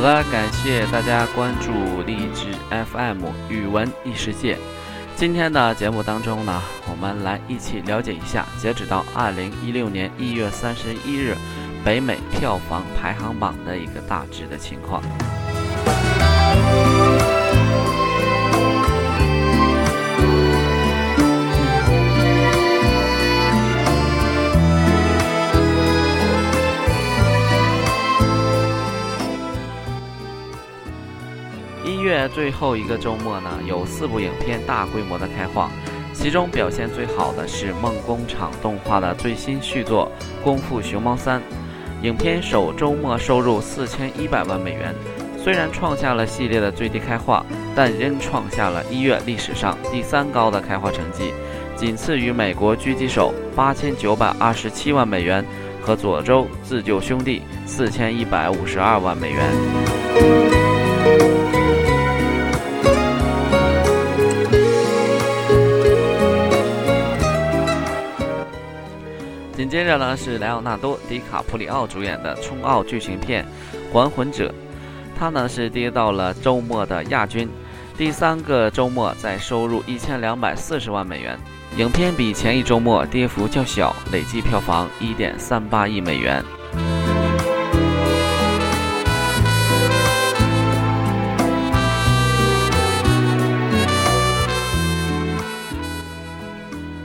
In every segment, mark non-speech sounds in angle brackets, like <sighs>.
好的，感谢大家关注励志 FM 语文异世界。今天的节目当中呢，我们来一起了解一下，截止到二零一六年一月三十一日，北美票房排行榜的一个大致的情况。在最后一个周末呢，有四部影片大规模的开画，其中表现最好的是梦工厂动画的最新续作《功夫熊猫三》，影片首周末收入四千一百万美元，虽然创下了系列的最低开画，但仍创下了一月历史上第三高的开画成绩，仅次于美国狙击手八千九百二十七万美元和佐州自救兄弟四千一百五十二万美元。接着呢是莱昂纳多·迪卡普里奥主演的冲奥剧情片《还魂者》，他呢是跌到了周末的亚军，第三个周末在收入一千两百四十万美元，影片比前一周末跌幅较小，累计票房一点三八亿美元。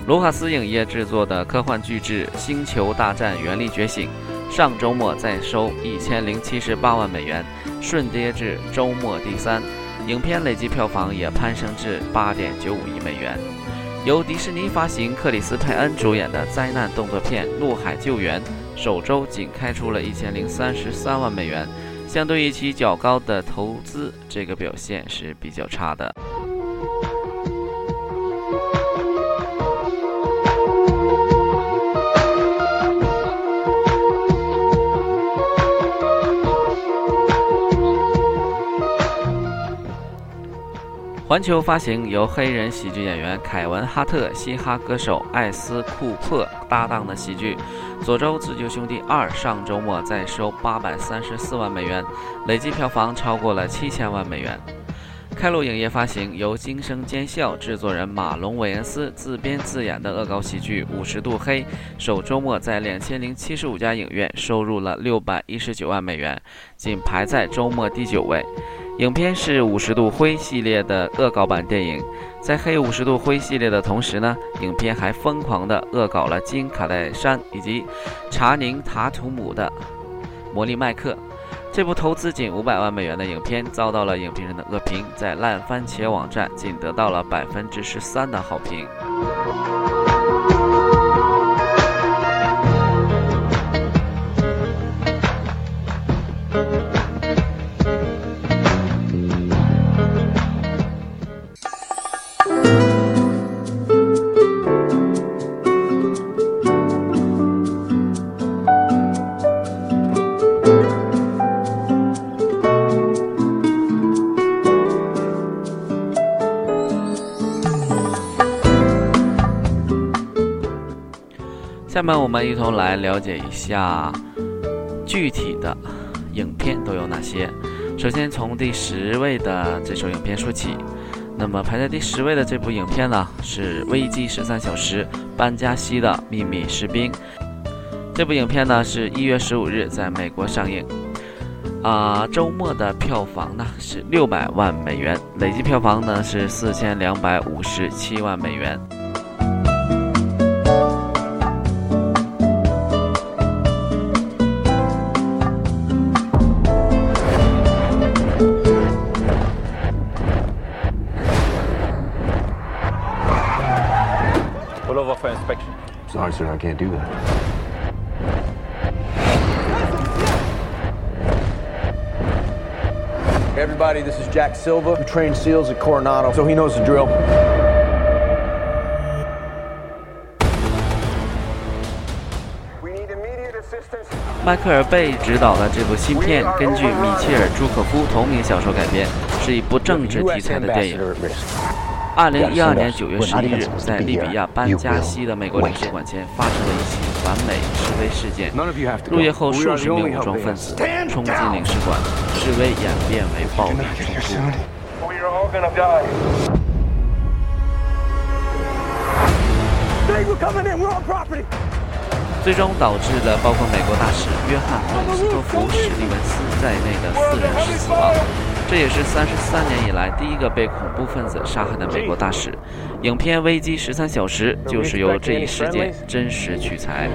卢卡斯影业制作的科幻巨制《星球大战：原力觉醒》，上周末再收一千零七十八万美元，顺跌至周末第三。影片累计票房也攀升至八点九五亿美元。由迪士尼发行、克里斯佩恩主演的灾难动作片《怒海救援》，首周仅开出了一千零三十三万美元，相对于其较高的投资，这个表现是比较差的。环球发行由黑人喜剧演员凯文·哈特、嘻哈歌手艾斯·库珀搭档的喜剧《佐州自救兄弟二》上周末再收八百三十四万美元，累计票房超过了七千万美元。开路影业发行由惊声尖笑制作人马龙·韦恩斯自编自演的恶搞喜剧《五十度黑》，首周末在两千零七十五家影院收入了六百一十九万美元，仅排在周末第九位。影片是《五十度灰》系列的恶搞版电影，在黑《五十度灰》系列的同时呢，影片还疯狂地恶搞了金卡戴珊以及查宁塔图姆的魔力麦克。这部投资仅五百万美元的影片遭到了影评人的恶评，在烂番茄网站仅得到了百分之十三的好评。面我们一同来了解一下具体的影片都有哪些。首先从第十位的这首影片说起。那么排在第十位的这部影片呢，是《危机十三小时：班加西的秘密士兵》。这部影片呢是一月十五日在美国上映，啊，周末的票房呢是六百万美元，累计票房呢是四千两百五十七万美元。can't do that. Hey, everybody, this is Jack Silva, who trained SEALs at Coronado, so he knows the drill. 迈克尔·贝执导的这部新片，根据米切尔·朱可夫同名小说改编，是一部政治题材的电影。 二零一二年九月十一日，在利比亚班加西的美国领事馆前发生了一起反美示威事件。入夜后，数十名武装分子冲进领事馆，示威演变为暴力冲突。最终导致了包括美国大使约翰·克里斯托弗·史蒂文斯在内的四人死亡。这也是三十三年以来第一个被恐怖分子杀害的美国大使。影片《危机十三小时》就是由这一事件真实取材。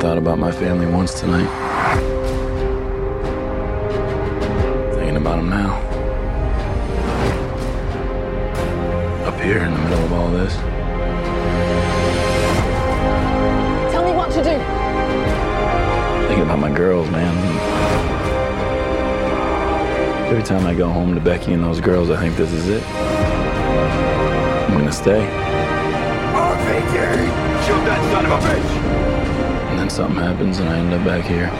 Thought about my family once tonight. Thinking about them now. Up here in the middle of all this. Tell me what to do. Thinking about my girls, man. Every time I go home to Becky and those girls, I think this is it. I'm gonna stay. RPG! Shoot that son of a bitch! Something happens and I end up back here.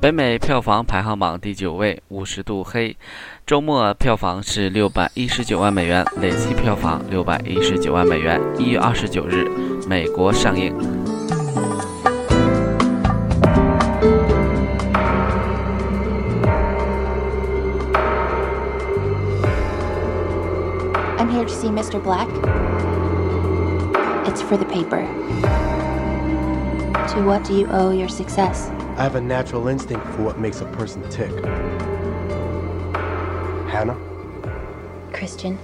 北美票房排行榜第九位，《五十度黑》，周末票房是六百一十九万美元，累计票房六百一十九万美元。一月二十九日，美国上映。I'm here to see Mr. Black. It's for the paper. To what do you owe your success? I have a natural instinct for what makes a person tick. Hannah? Christian.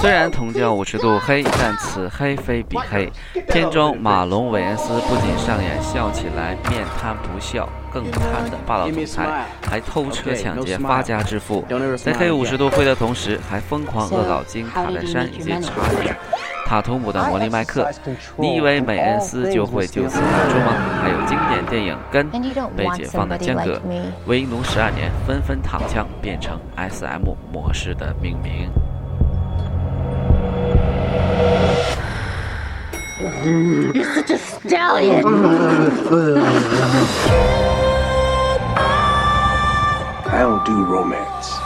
虽然同叫五十度黑，但此黑非彼黑。片中马龙·韦恩斯不仅上演笑起来面瘫不笑。更瘫的霸道总裁，还偷车抢劫发家致富，在黑五十度灰的同时，还疯狂恶搞金卡戴珊以及查理塔图姆的魔力麦克。你以为美恩斯就会就此打住吗？还有经典电影《跟》被解放的间隔，为奴十二年，纷纷躺枪变成 S.M 模式的命名。You're such a stallion. <laughs> I don't do romance.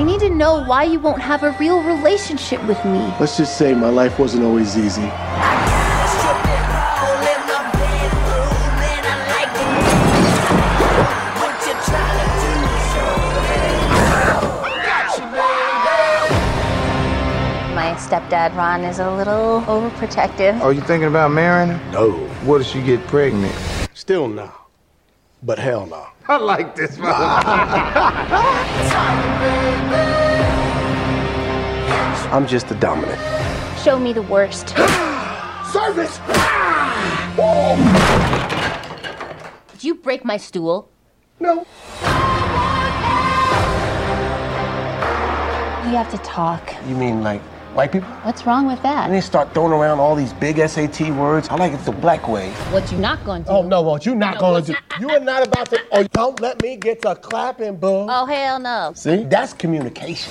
I need to know why you won't have a real relationship with me. Let's just say my life wasn't always easy. My stepdad Ron is a little overprotective. Are you thinking about marrying her? No. What if she get pregnant? Still no. But hell no. I like this one. <laughs> I'm just the dominant. Show me the worst. <gasps> Service! Did you break my stool? No. We have to talk. You mean like white people? What's wrong with that? And they start throwing around all these big SAT words. I like it the black way. What you not gonna do? Oh no, what you not No, gonna what's do? not- You are not about to. Oh, don't let me get to clapping, boo. Oh hell no. See, that's communication.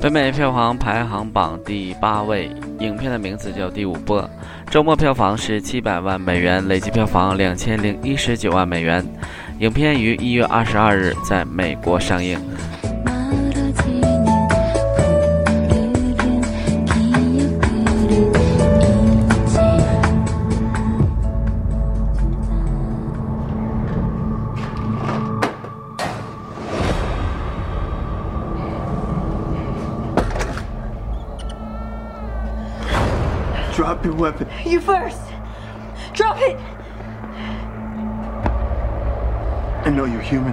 北美票房排行榜第八位，影片的名字叫《第五波》，周末票房是七百万美元，累计票房两千零一十九万美元。影片于一月二十二日在美国上映。Drop your weapon. You first. Drop it. I know you're human.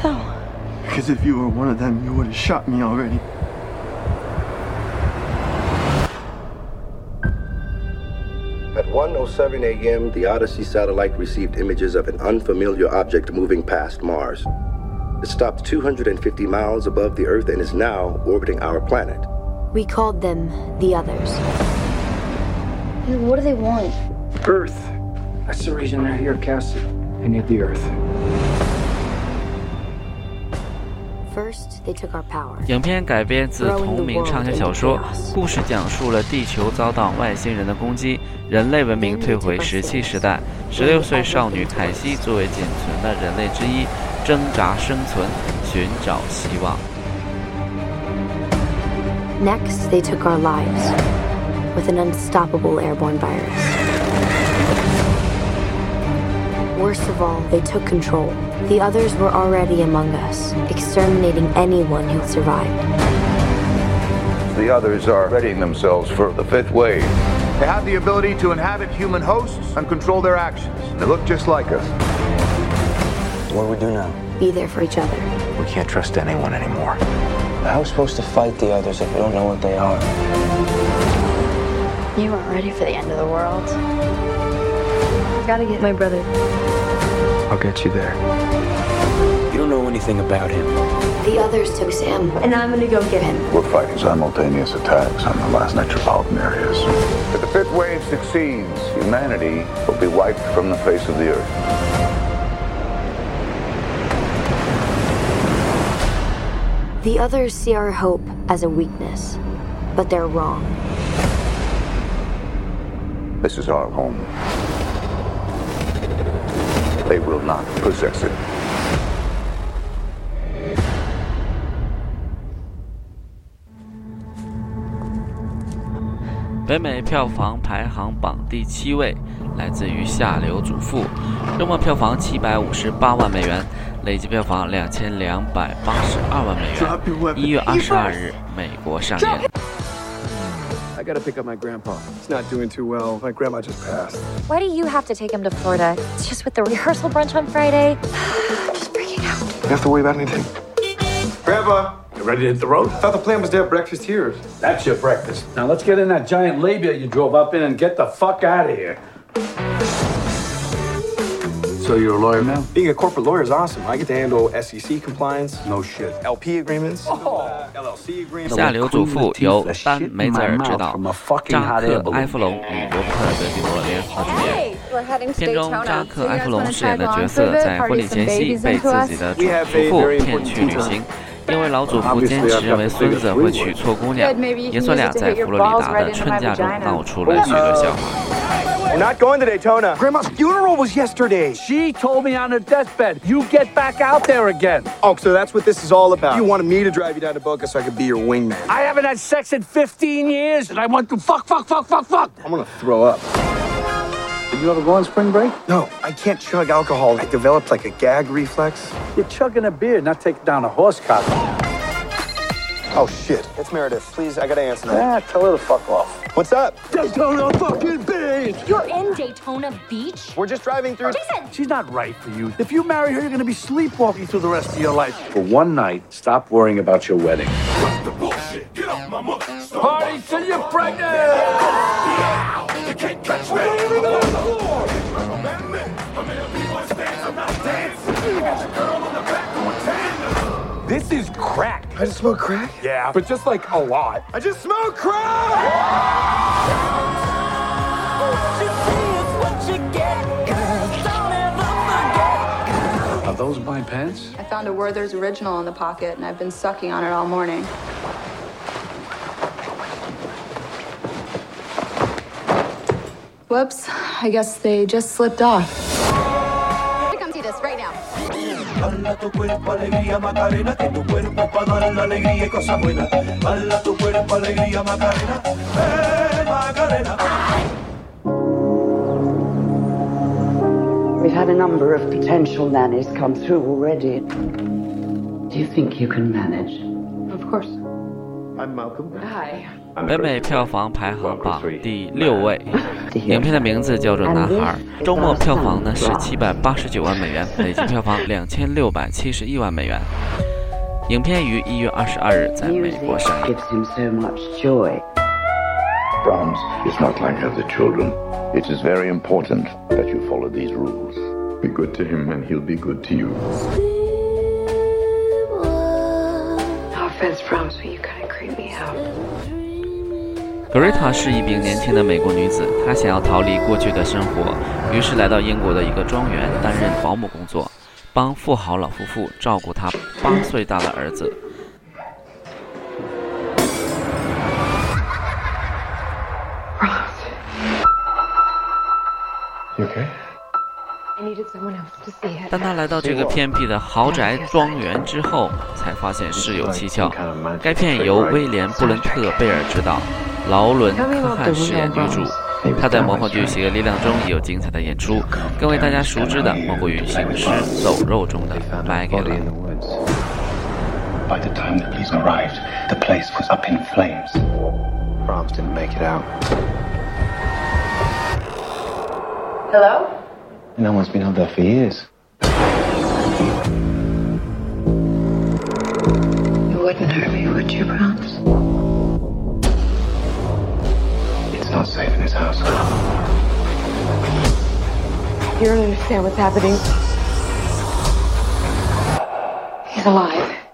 How? Because if you were one of them, you would have shot me already. At 1:07 a.m., the Odyssey satellite received images of an unfamiliar object moving past Mars. It stopped 250 miles above the Earth and is now orbiting our planet. We called them the others. What do they want? Earth. That's the reason they're here, Cassie. They need the Earth. First, they took our power. 影片改编自同名畅销小说，故事讲述了地球遭到外星人的攻击，人类文明退回石器时代。十六岁少女凯西作为仅存的人类之一，挣扎生存，寻找希望。Next, they took our lives with an unstoppable airborne virus. Worst of all, they took control. The others were already among us, exterminating anyone who survived. The others are readying themselves for the fifth wave. They have the ability to inhabit human hosts and control their actions. They look just like us. What do we do now? Be there for each other. We can't trust anyone anymore. How are we supposed to fight the others if we don't know what they are? You aren't ready for the end of the world. I gotta get my brother. I'll get you there. You don't know anything about him. The others took Sam, and I'm gonna go get him. We're fighting simultaneous attacks on the last metropolitan areas. If the fifth wave succeeds, humanity will be wiped from the face of the earth. The others see our hope as a weakness, but they're wrong. This is our home. They will not possess it. 北美票房排行榜第七位，来自于《下流主妇》，周末票房七百五十八万美元，累计票房两千两百八十二万美元。一月二十二日，美国上映。I gotta pick up my grandpa. He's not doing too well. My grandma just passed. Why do you have to take him to Florida? It's just with the rehearsal brunch on Friday. <sighs> just freaking out. You have to worry about anything. Grandpa, You ready to hit the road? I thought the plan was to have breakfast here. That's your breakfast. Now let's get in that giant labia you drove up in and get the fuck out of here. So you're a lawyer now? Being a corporate lawyer is awesome. I get to handle SEC compliance, No shit. LP agreements, Oh. LLC agreements. 下流主妇由丹·梅泽尔执导，扎克·埃弗隆与罗伯特·德尼罗联合主演。片中，扎克·埃弗隆饰演的角色在婚礼前夕被自己的祖父骗去旅行，因为老祖父坚持认为孙子会娶错姑娘，爷孙俩在佛罗里达的春假中闹出了许多笑话。We're not going to Daytona. Grandma's funeral was yesterday. She told me on her deathbed, you get back out there again. Oh, so that's what this is all about. You wanted me to drive you down to Boca so I could be your wingman. I haven't had sex in 15 years, and I want to fuck, fuck, fuck, fuck, fuck. I'm gonna throw up. Did you ever go on spring break? No, I can't chug alcohol. I developed like a gag reflex. You're chugging a beer, not taking down a horse cock. Oh shit. It's Meredith. Please, I gotta answer that. Ah, tell her to fuck off. What's up? Daytona fucking beach! You're in Daytona Beach? We're just driving through. Jason! She's not right for you. If you marry her, you're gonna be sleepwalking through the rest of your life. For one night, stop worrying about your wedding. Party till you're pregnant! Yeah. You can't catch me! This is crack. I just smoke crack. Yeah, but just like a lot. I just smoke crack! Those my pants? I found a Werther's original in the pocket, and I've been sucking on it all morning. Whoops, I guess they just slipped off. Come see this right now. Bala tu cuerpo, alegría, Macarena, que tu cuerpo para dar la alegría y cosas buenas. Bala tu cuerpo, alegría, Macarena, eh, Macarena. Had a number of potential nannies come through already. Do you think you can manage? Of course. I'm Malcolm. Hi. 北美票房排行榜第六位，影片的名字叫做《男孩》，周末票房呢是七百八十九万美元，累计票房两千六百七十一万美元。影片于一月二十二日在美国上映。It is very important that you follow these rules. Be good to him and he'll be good to you. No offense, Brahms, but you kind of creep me out. 格瑞塔是一名年轻的美国女子，她想要逃离过去的生活，于是来到英国的一个庄园担任保姆工作，帮富豪老夫妇照顾他八岁大的儿子。当他来到这个偏僻的豪宅庄园之后，才发现事有蹊跷。该片由威廉·布伦特·贝尔执导，劳伦·科汉饰演女主。她在魔幻剧《邪恶力量》中也有精彩的演出，更为大家熟知的莫过于《行尸走肉》中的 Maggie。By the time the police arrived, the place was up in flames. Brahms didn't make it out. Hello? No one's been out there for years. You wouldn't hurt me, would you, Brahms? It's not safe in this house. You don't understand what's happening. He's alive.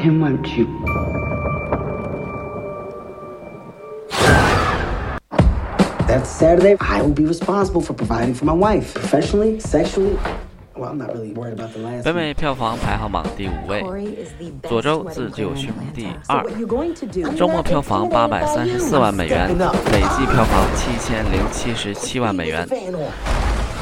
Be good to him, won't you? That Saturday, I will be responsible for providing for my wife, professionally, sexually. Well, I'm not really worried about the last. 北美票房排行榜第五位，《佐州自救兄弟二》周末票房八百三十四万美元，累计票房七千零七十七万美元。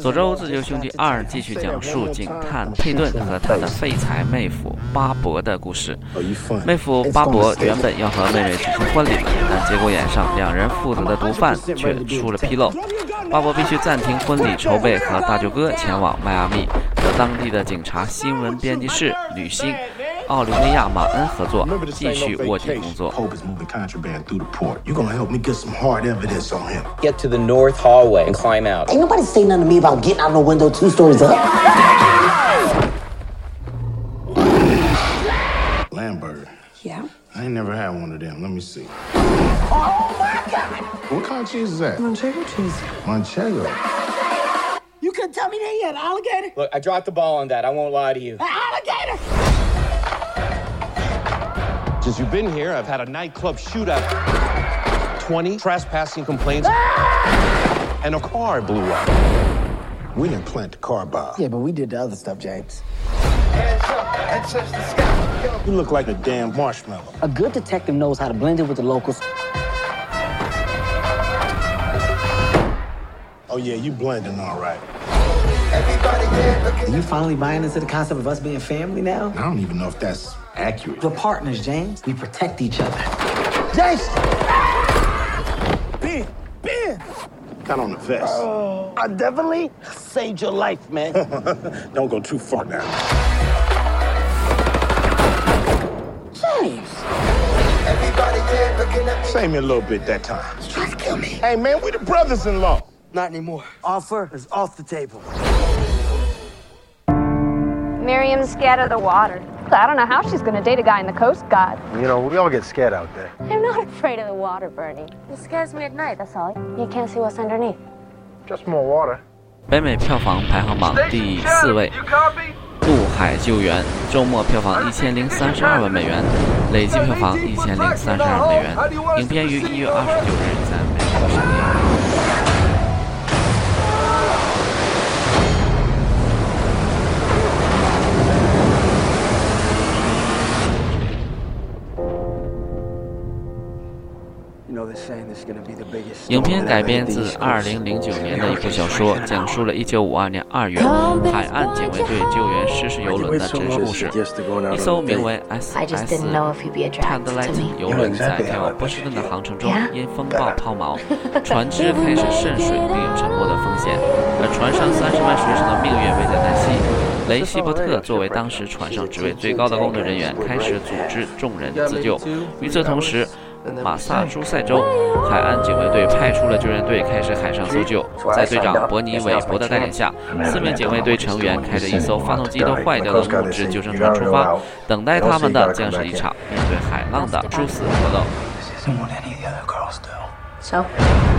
佐州自救兄弟二》继续讲述警探佩顿和他的废柴妹夫巴伯的故事。妹夫巴伯原本要和妹妹举行婚礼，但节骨眼上，两人负责的毒贩却出了纰漏。巴伯必须暂停婚礼筹备，和大舅哥前往迈阿密，和当地的警察新闻编辑室女星奥利维亚·马恩合作，继续卧底工作。 Pope is moving contraband through the port. You're gonna help me get some hard evidence on him. Get to the north hallway and climb out. Ain't nobody say nothing to me about getting out the window two stories up. Lamberger. Yeah? I ain't never had one of them. Let me see. Oh my god! What kind of cheese is that? Manchego cheese. Manchego. You couldn't tell me they had alligator? Look, I dropped the ball on that. I won't lie to you. Alligator! Since you've been here, I've had a nightclub shootout, 20 trespassing complaints, ah! and a car blew up. We didn't plant the car bomb. Yeah, but we did the other stuff, James. You look like a damn marshmallow. A good detective knows how to blend in with the locals. Oh yeah, you blending all right. Are you finally buying into the concept of us being family now? I don't even know if that's accurate. We're partners, James. We protect each other. James! Ben! Ben! Got on the vest. Oh, I definitely saved your life, man. <laughs> don't go too far now. James! Save me a little bit that time. Try to kill me. Hey man, we the brothers-in-law. Not anymore. Offer is off the table. Miriam's scared of the water. I don't know how she's gonna date a guy in the Coast Guard. You know, we all get scared out there. I'm not afraid of the water, Bernie. It scares me at night, that's all. You can't see what's underneath. Just more water. 北美票房排行榜第四位，《渡海救援》周末票房一千零三十二万美元，累计票房一千零三十二美元。影片于一月二十九日在美国上映。影片改编自2009年的一部小说，讲述了1952年2月海岸警卫队救援失事游轮的真实故事。一艘名为 SS Tadlight 游轮在开往波士顿的航程中因风暴抛锚，<laughs> 船只开始渗水并有沉没的风险，而船上30万水手的命运危在旦夕。雷希伯特作为当时船上职位最高的工作人员，开始组织众人自救。与此同时，马萨诸塞州海岸警卫队派出了救援队，开始海上搜救。在队长伯尼·韦伯的带领下，四名警卫队成员开着一艘发动机都坏掉的木质救生船出发。等待他们的将是一场面对海浪的殊死搏斗。So?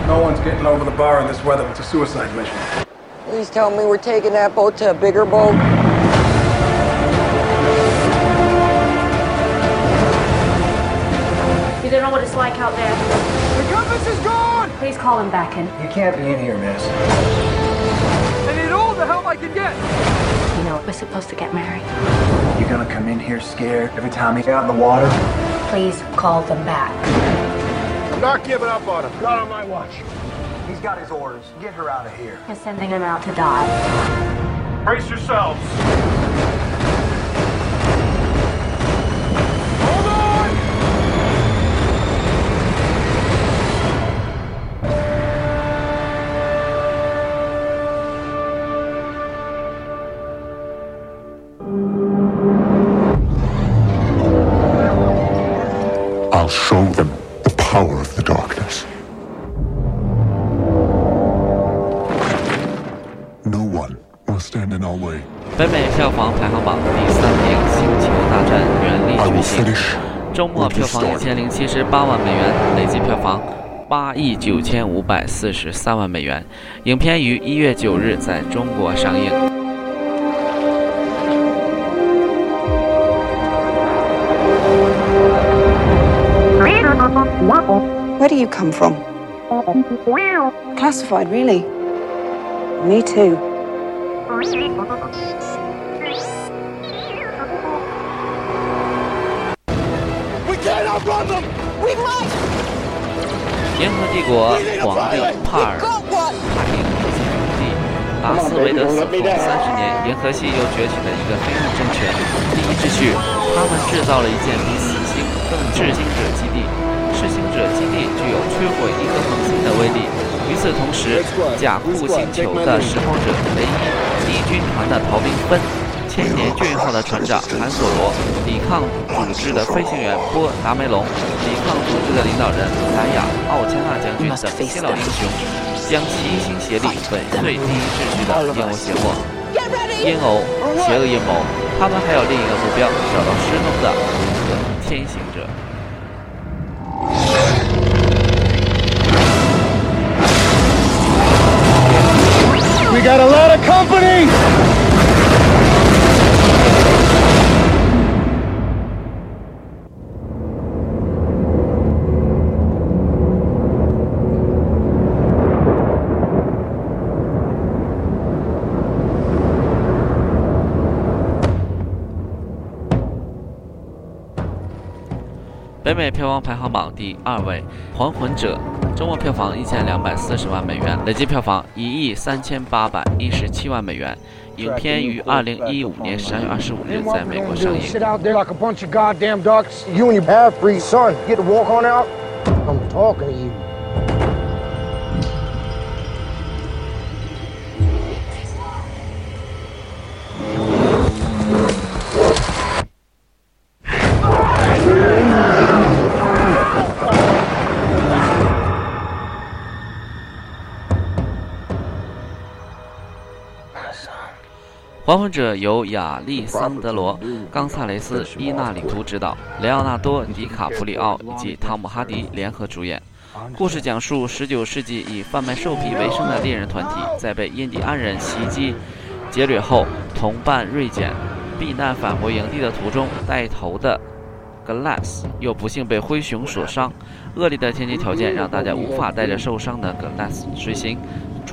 No one's getting over the bar in this weather. It's a suicide mission. Please tell me we're taking that boat to a bigger boat. It's like out there. The compass is gone! Please call him back in. You can't be in here, miss. I need all the help I can get! You know, we're supposed to get married. You're gonna come in here scared every time he's out in the water? Please call them back. I'm not giving up on him. Not on my watch. He's got his orders. Get her out of here. You're sending him out to die. Brace yourselves. 千零七十八万美元，累计票房八亿九千五百四十三万美元。影片于一月九日在中国上映。Where do you come from? Classified, really? Me too. We can't outrun them! We must! 银河帝国皇帝帕尔帕丁入侵领地，达斯维德死后三十年，银河系又崛起了一个黑暗政权——第一秩序。他们制造了一件比死星更智星者基地，噬星者基地具有摧毁一颗恒星的威力。与此同时，甲库星球的拾荒者雷伊、地军团的逃兵芬。千年巨运号的船长韩索罗，抵抗组织的飞行员波达梅隆，抵抗组织的领导人莱雅奥加纳将军等新老英雄，将齐心协力粉碎第一秩序的阴谋邪魔。阴谋，邪恶阴谋。他们还有另一个目标，找到失踪的银河天行者。We got a lot of company! 票房排行榜第二位，《还魂者》周末票房一千两百四十万美元，累计票房一亿三千八百一十七万美元。影片于二零一五年十二月二十五日在美国上映。Sit 还魂者》由亚历桑德罗·冈萨雷斯·伊纳里图执导，雷奥纳多·迪卡普里奥以及汤姆·哈迪联合主演。故事讲述19世纪以贩卖兽皮为生的猎人团体，在被印第安人袭击劫掠后，同伴锐减避难返回营地的途中，带头的 Glass 又不幸被灰熊所伤。恶劣的天气条件让大家无法带着受伤的 Glass 随行。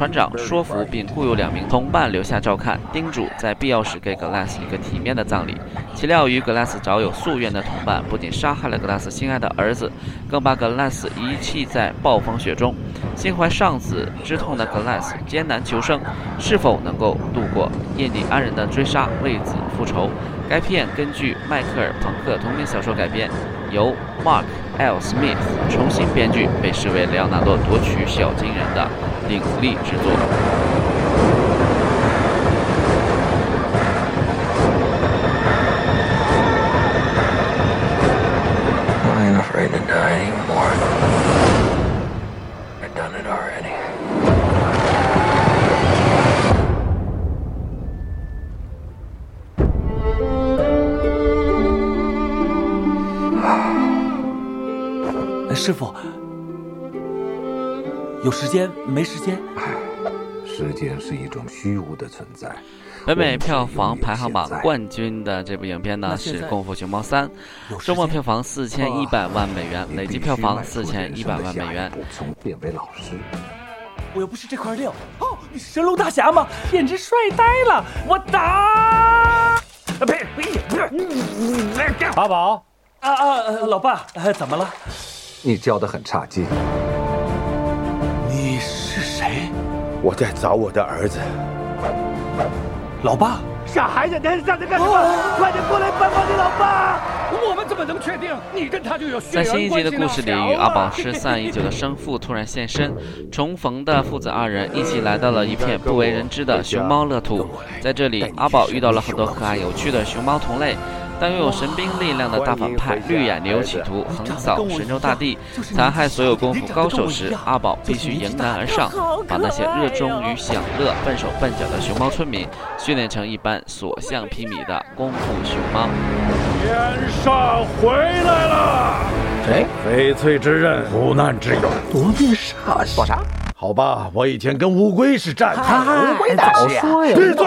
船长说服并雇佣两名同伴留下照看，叮嘱在必要时给格拉斯一个体面的葬礼。岂料与格拉斯早有夙愿的同伴不仅杀害了格拉斯心爱的儿子，更把格拉斯遗弃在暴风雪中。心怀丧子之痛的格拉斯艰难求生，是否能够度过印第安人的追杀，为子复仇？该片根据迈克尔·朋克同名小说改编，由 Mark L. Smith 重新编剧，被视为莱昂纳多夺取小金人的领力之作。有时间没时间？时间是一种虚无的存在。北美票房排行榜冠军的这部影片呢是《功夫熊猫三》，周末票房四千一百万美元，累计票房四千一百万美元。从变为老师，我又不是这块料。哦，你是神龙大侠吗？简直帅呆了！我打！啊，呸！不是，阿宝。啊啊，老爸，怎么了？你教的很差劲。我在找我的儿子。老爸，傻孩子，你还站着干什么？快点过来帮帮你老爸！我们怎么能确定你跟他就有血在新一集的故事里，与阿宝失散已久的生父突然现身，重逢的父子二人一起来到了一片不为人知的熊猫乐土。在这里，阿宝遇到了很多可爱有趣的熊猫同类。当拥有神兵力量的大反派绿眼牛企图横扫神州大地，残害所有功夫高手时，阿宝必须迎难而上，把那些热衷于享乐、笨手笨脚的熊猫村民训练成一般所向披靡的功夫熊猫。天煞回来了！谁？翡翠之刃，苦难之源，夺命煞说啥？好吧，我以前跟乌龟是战友。乌龟大师，闭嘴！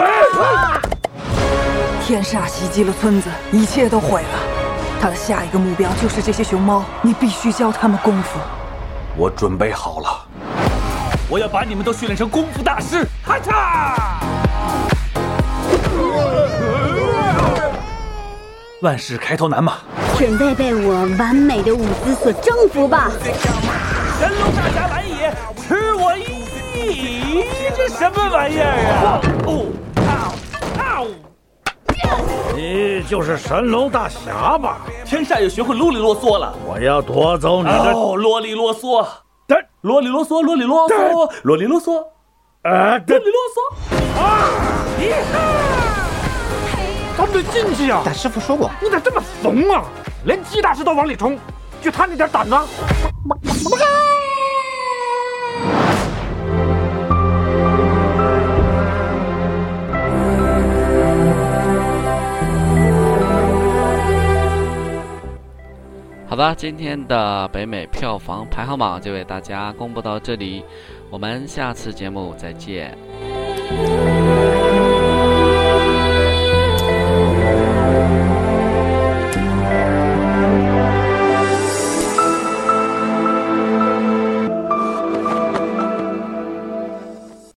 天煞袭击了村子，一切都毁了。他的下一个目标就是这些熊猫，你必须教他们功夫。我准备好了，我要把你们都训练成功夫大师！哈嚓！万事开头难嘛，准备被我完美的舞姿所征服吧！神龙大侠蓝野，吃我一！这什么玩意儿啊？哦，啊，啊！你就是神龙大侠吧？天煞也学会啰里啰嗦了。我要夺走你的哦，啰里啰嗦，啰里啰嗦，啰里啰嗦，啰里啰嗦，啊，啰里啰嗦啊！咱们得进去啊！但师傅说过，你咋这么怂啊？连鸡大师都往里冲，就他那点胆子？好的，今天的北美票房排行榜就为大家公布到这里，我们下次节目再见。